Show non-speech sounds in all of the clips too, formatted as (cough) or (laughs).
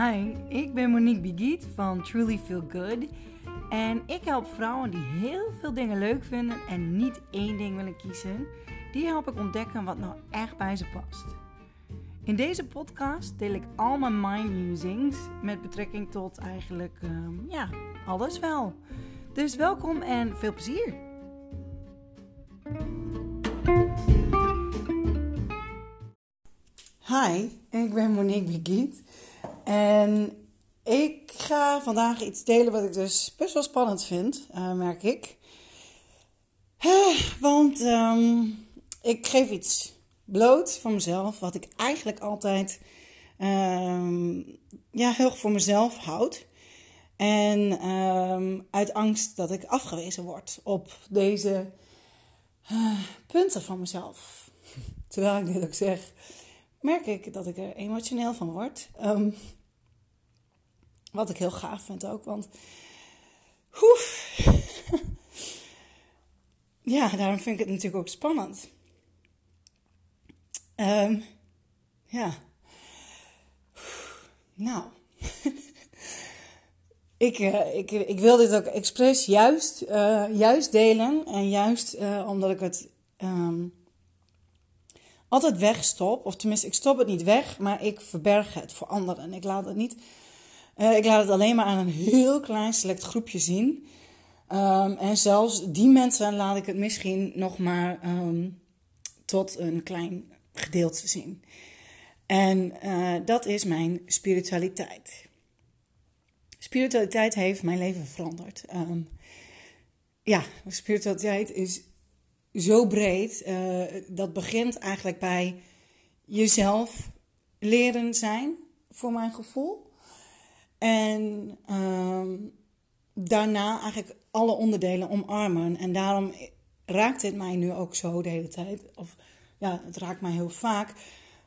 Hi, ik ben Monique Bigiet van Truly Feel Good. En ik help vrouwen die heel veel dingen leuk vinden en niet één ding willen kiezen. Die help ik ontdekken wat nou echt bij ze past. In deze podcast deel ik al mijn mind musings met betrekking tot eigenlijk, ehm, ja, alles wel. Dus welkom en veel plezier! Hi, ik ben Monique Bigiet. En ik ga vandaag iets delen wat ik dus best wel spannend vind, uh, merk ik. Want um, ik geef iets bloot van mezelf, wat ik eigenlijk altijd um, ja, heel voor mezelf houd. En um, uit angst dat ik afgewezen word op deze uh, punten van mezelf. (laughs) Terwijl ik dit ook zeg, merk ik dat ik er emotioneel van word. Um, wat ik heel gaaf vind ook, want. Oef, (laughs) ja, daarom vind ik het natuurlijk ook spannend. Um, ja. Nou. (laughs) ik, uh, ik, ik wil dit ook expres juist, uh, juist delen. En juist uh, omdat ik het um, altijd wegstop. Of tenminste, ik stop het niet weg, maar ik verberg het voor anderen. Ik laat het niet. Uh, ik laat het alleen maar aan een heel klein select groepje zien. Um, en zelfs die mensen laat ik het misschien nog maar um, tot een klein gedeelte zien. En uh, dat is mijn spiritualiteit. Spiritualiteit heeft mijn leven veranderd. Um, ja, spiritualiteit is zo breed. Uh, dat begint eigenlijk bij jezelf leren zijn, voor mijn gevoel. En um, daarna eigenlijk alle onderdelen omarmen. En daarom raakt dit mij nu ook zo de hele tijd. Of ja, het raakt mij heel vaak.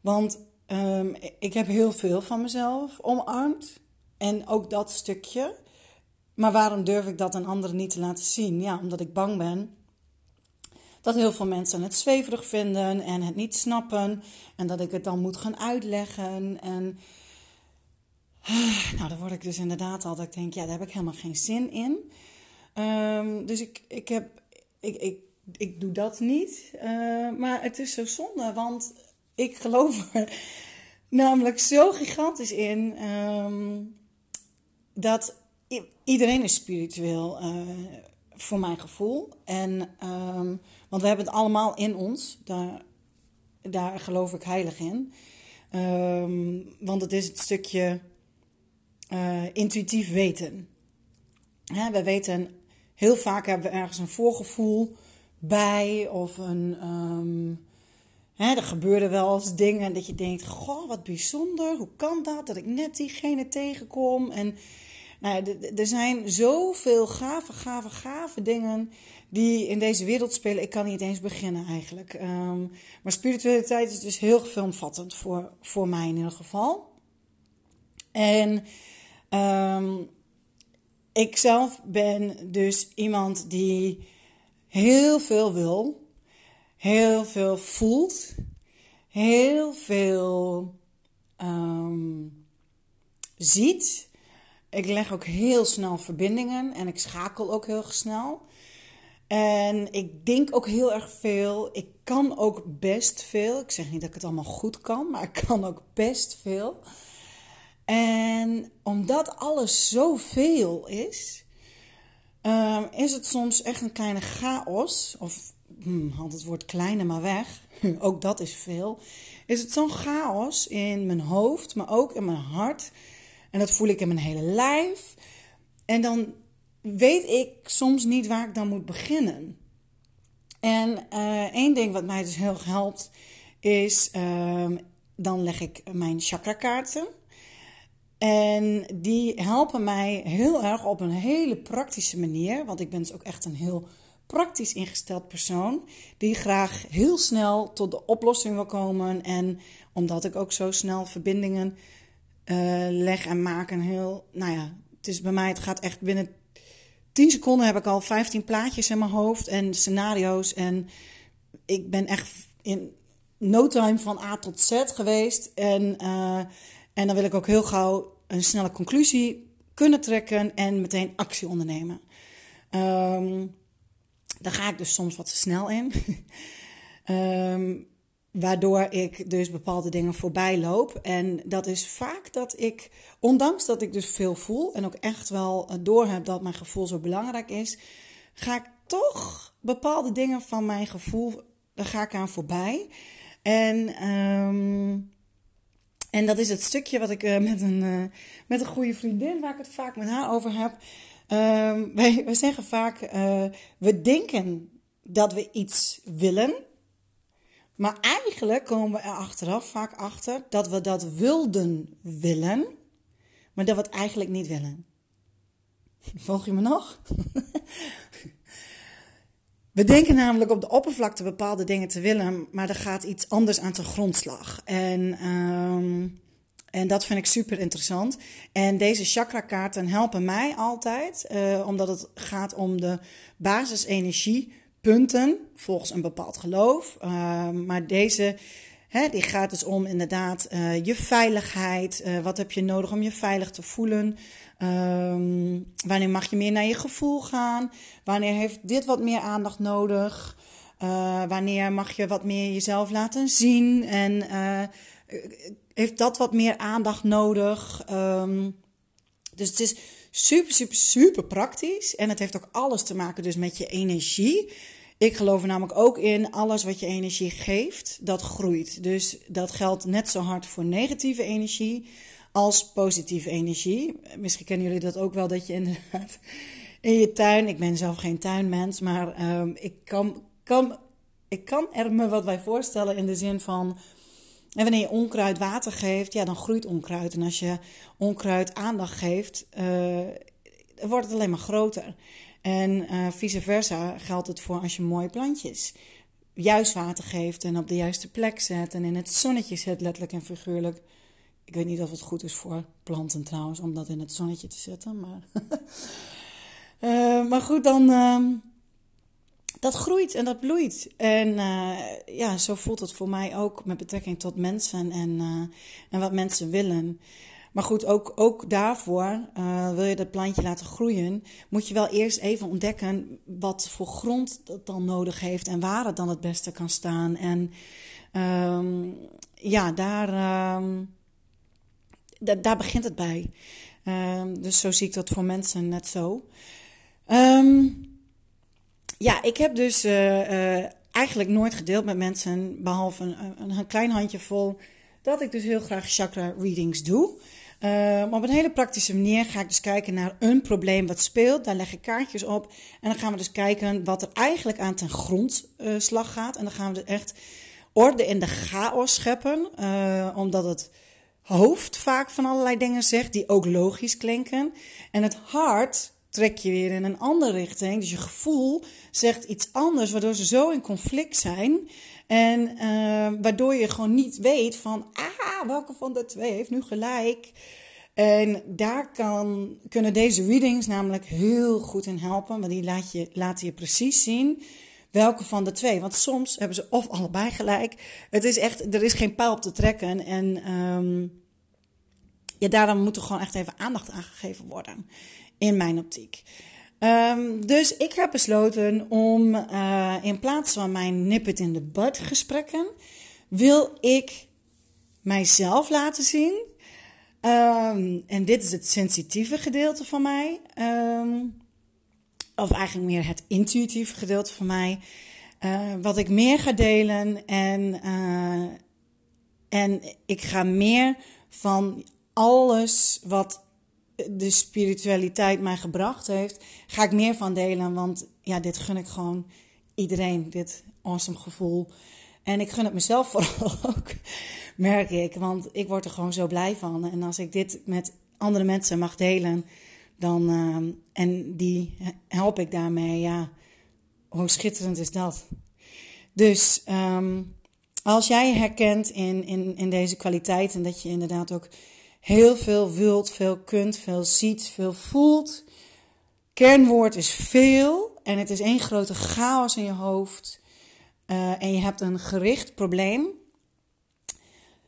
Want um, ik heb heel veel van mezelf omarmd. En ook dat stukje. Maar waarom durf ik dat aan anderen niet te laten zien? Ja, omdat ik bang ben dat heel veel mensen het zweverig vinden en het niet snappen. En dat ik het dan moet gaan uitleggen. En (sighs) nou, dan word ik dus inderdaad altijd, denk, ja, daar heb ik helemaal geen zin in. Um, dus ik, ik, heb, ik, ik, ik doe dat niet. Uh, maar het is zo zonde, want ik geloof er (laughs) namelijk zo gigantisch in um, dat iedereen is spiritueel, uh, voor mijn gevoel. En, um, want we hebben het allemaal in ons, daar, daar geloof ik heilig in. want het is het stukje uh, intuïtief weten. Hè, we weten, heel vaak hebben we ergens een voorgevoel bij of een. Um, hè, er gebeuren wel eens dingen dat je denkt: Goh, wat bijzonder, hoe kan dat? Dat ik net diegene tegenkom. En nou, er zijn zoveel gave, gave, gave dingen die in deze wereld spelen. Ik kan niet eens beginnen eigenlijk. Um, maar spiritualiteit is dus heel veelomvattend voor, voor mij in ieder geval. En Um, ik zelf ben dus iemand die heel veel wil, heel veel voelt, heel veel um, ziet. Ik leg ook heel snel verbindingen en ik schakel ook heel snel. En ik denk ook heel erg veel. Ik kan ook best veel. Ik zeg niet dat ik het allemaal goed kan, maar ik kan ook best veel. En omdat alles zoveel is, uh, is het soms echt een kleine chaos. Of hmm, haal het woord kleine maar weg. (laughs) ook dat is veel. Is het zo'n chaos in mijn hoofd, maar ook in mijn hart. En dat voel ik in mijn hele lijf. En dan weet ik soms niet waar ik dan moet beginnen. En uh, één ding wat mij dus heel helpt, is uh, dan leg ik mijn chakra kaarten. En die helpen mij heel erg op een hele praktische manier. Want ik ben dus ook echt een heel praktisch ingesteld persoon. Die graag heel snel tot de oplossing wil komen. En omdat ik ook zo snel verbindingen uh, leg en maak. En heel, nou ja, het is bij mij, het gaat echt binnen 10 seconden heb ik al 15 plaatjes in mijn hoofd en scenario's. En ik ben echt in no time van A tot Z geweest. En. Uh, en dan wil ik ook heel gauw een snelle conclusie kunnen trekken en meteen actie ondernemen. Um, daar ga ik dus soms wat te snel in. um, (laughs) waardoor ik dus bepaalde dingen voorbij loop. En dat is vaak dat ik, ondanks dat ik dus veel voel en ook echt wel doorheb dat mijn gevoel zo belangrijk is, ga ik toch bepaalde dingen van mijn gevoel, daar ga ik aan voorbij. En, um, en dat is het stukje wat ik uh, met, een, uh, met een goede vriendin, waar ik het vaak met haar over heb. (laughs) Um, wij, zeggen vaak, we denken dat we iets willen. Maar eigenlijk komen we er achteraf vaak achter dat we dat wilden willen, maar dat we het eigenlijk niet willen. Volg je me nog? (laughs) We denken namelijk op de oppervlakte bepaalde dingen te willen, maar er gaat iets anders aan ten grondslag. En, um, en dat vind ik super interessant. En deze chakra-kaarten helpen mij altijd, uh, omdat het gaat om de basisenergiepunten volgens een bepaald geloof. Uh, maar deze He, die gaat dus om inderdaad uh, je veiligheid. Uh, wat heb je nodig om je veilig te voelen? Um, wanneer mag je meer naar je gevoel gaan? Wanneer heeft dit wat meer aandacht nodig? Uh, wanneer mag je wat meer jezelf laten zien? En heeft dat wat meer aandacht nodig? Um, dus het is super, super, super praktisch. En het heeft ook alles te maken dus met je energie. Ik geloof er namelijk ook in, alles wat je energie geeft, dat groeit. Dus dat geldt net zo hard voor negatieve energie als positieve energie. Misschien kennen jullie dat ook wel, dat je inderdaad in je tuin, ik ben zelf geen tuinmens, maar um, ik, kan, kan, ik kan er me wat bij voorstellen in de zin van, en wanneer je onkruid water geeft, ja, dan groeit onkruid. En als je onkruid aandacht geeft, uh, wordt het alleen maar groter. En uh, vice versa geldt het voor als je mooie plantjes juist water geeft en op de juiste plek zet en in het zonnetje zet, letterlijk en figuurlijk. Ik weet niet of het goed is voor planten trouwens, om dat in het zonnetje te zetten. Maar, uh, (laughs) maar goed, dan. Dat groeit en dat bloeit. En uh, ja, zo voelt het voor mij ook met betrekking tot mensen en, en wat mensen willen. Maar goed, ook, ook daarvoor, uh, wil je dat plantje laten groeien, moet je wel eerst even ontdekken wat voor grond dat dan nodig heeft en waar het dan het beste kan staan. En um, ja, daar, um, daar begint het bij. Um, dus zo zie ik dat voor mensen net zo. Ja, ik heb dus uh, uh, eigenlijk nooit gedeeld met mensen, behalve een, een, klein handjevol, dat ik dus heel graag chakra readings doe. Uh, op een hele praktische manier ga ik dus kijken naar een probleem wat speelt. Daar leg ik kaartjes op. En dan gaan we dus kijken wat er eigenlijk aan ten grondslag gaat. En dan gaan we dus echt orde in de chaos scheppen. Omdat het hoofd vaak van allerlei dingen zegt die ook logisch klinken. En het hart trek je weer in een andere richting. Dus je gevoel zegt iets anders, waardoor ze zo in conflict zijn. En uh, waardoor je gewoon niet weet van, ah, welke van de twee heeft nu gelijk. En daar kan, kunnen deze readings namelijk heel goed in helpen, want die laat je, laten je precies zien welke van de twee. Want soms hebben ze of allebei gelijk. Het is echt, er is geen pijl op te trekken. En um, ja, daarom moet er gewoon echt even aandacht aan gegeven worden, in mijn optiek. Um, dus ik heb besloten om uh, in plaats van mijn nip it in the bud gesprekken, wil ik mijzelf laten zien. Um, en dit is het sensitieve gedeelte van mij. Um, of eigenlijk meer het intuïtieve gedeelte van mij. Uh, wat ik meer ga delen. En, uh, en ik ga meer van alles wat de spiritualiteit mij gebracht heeft, ga ik meer van delen. Want ja, dit gun ik gewoon iedereen, dit awesome gevoel. En ik gun het mezelf (laughs) vooral ook, merk ik. Want ik word er gewoon zo blij van. En als ik dit met andere mensen mag delen, dan, uh, en die help ik daarmee, ja, hoe schitterend is dat? Dus um, als jij herkent in, in, in deze kwaliteiten dat je inderdaad ook heel veel wilt, veel kunt, veel ziet, veel voelt. Kernwoord is veel en het is één grote chaos in je hoofd. Uh, en je hebt een gericht probleem.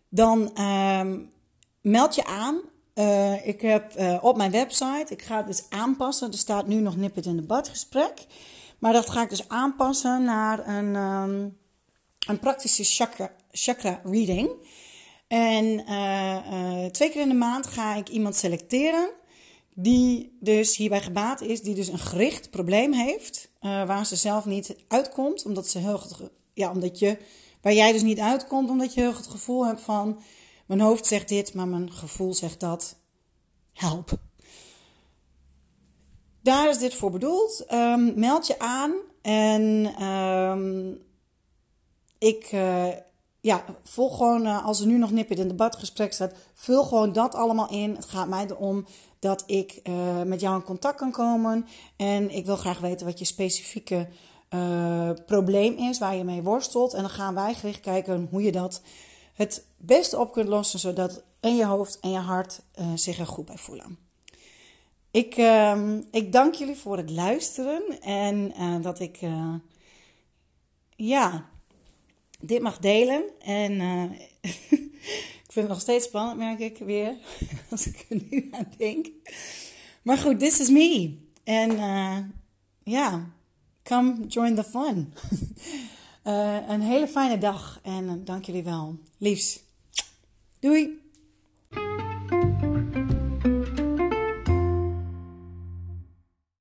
Dan uh, meld je aan Uh, ik heb uh, op mijn website, ik ga het dus aanpassen. Er staat nu nog nippet in de badgesprek. Maar dat ga ik dus aanpassen naar een, um, een praktische chakra, chakra reading. En uh, twee keer in de maand ga ik iemand selecteren die dus hierbij gebaat is, die dus een gericht probleem heeft, waar ze zelf niet uitkomt, omdat ze heel ja, omdat je, waar jij dus niet uitkomt, omdat je heel het gevoel hebt van mijn hoofd zegt dit, maar mijn gevoel zegt dat. Help. Daar is dit voor bedoeld. Um, meld je aan en um, ik ja, volg gewoon, uh, als er nu nog nippet in debatgesprek staat, vul gewoon dat allemaal in. Het gaat mij erom dat ik uh, met jou in contact kan komen. En ik wil graag weten wat je specifieke probleem is, waar je mee worstelt. En dan gaan wij gericht kijken hoe je dat het beste op kunt lossen, zodat en je hoofd en je hart zich er goed bij voelen. Ik, uh, ik dank jullie voor het luisteren en dat ik ja, dit mag delen. En (laughs) ik vind het nog steeds spannend, merk ik weer, (laughs) als ik er nu aan denk. Maar goed, this is me. En ja, come join the fun. Uh, (laughs) een hele fijne dag en dank jullie wel. Liefs. Doei!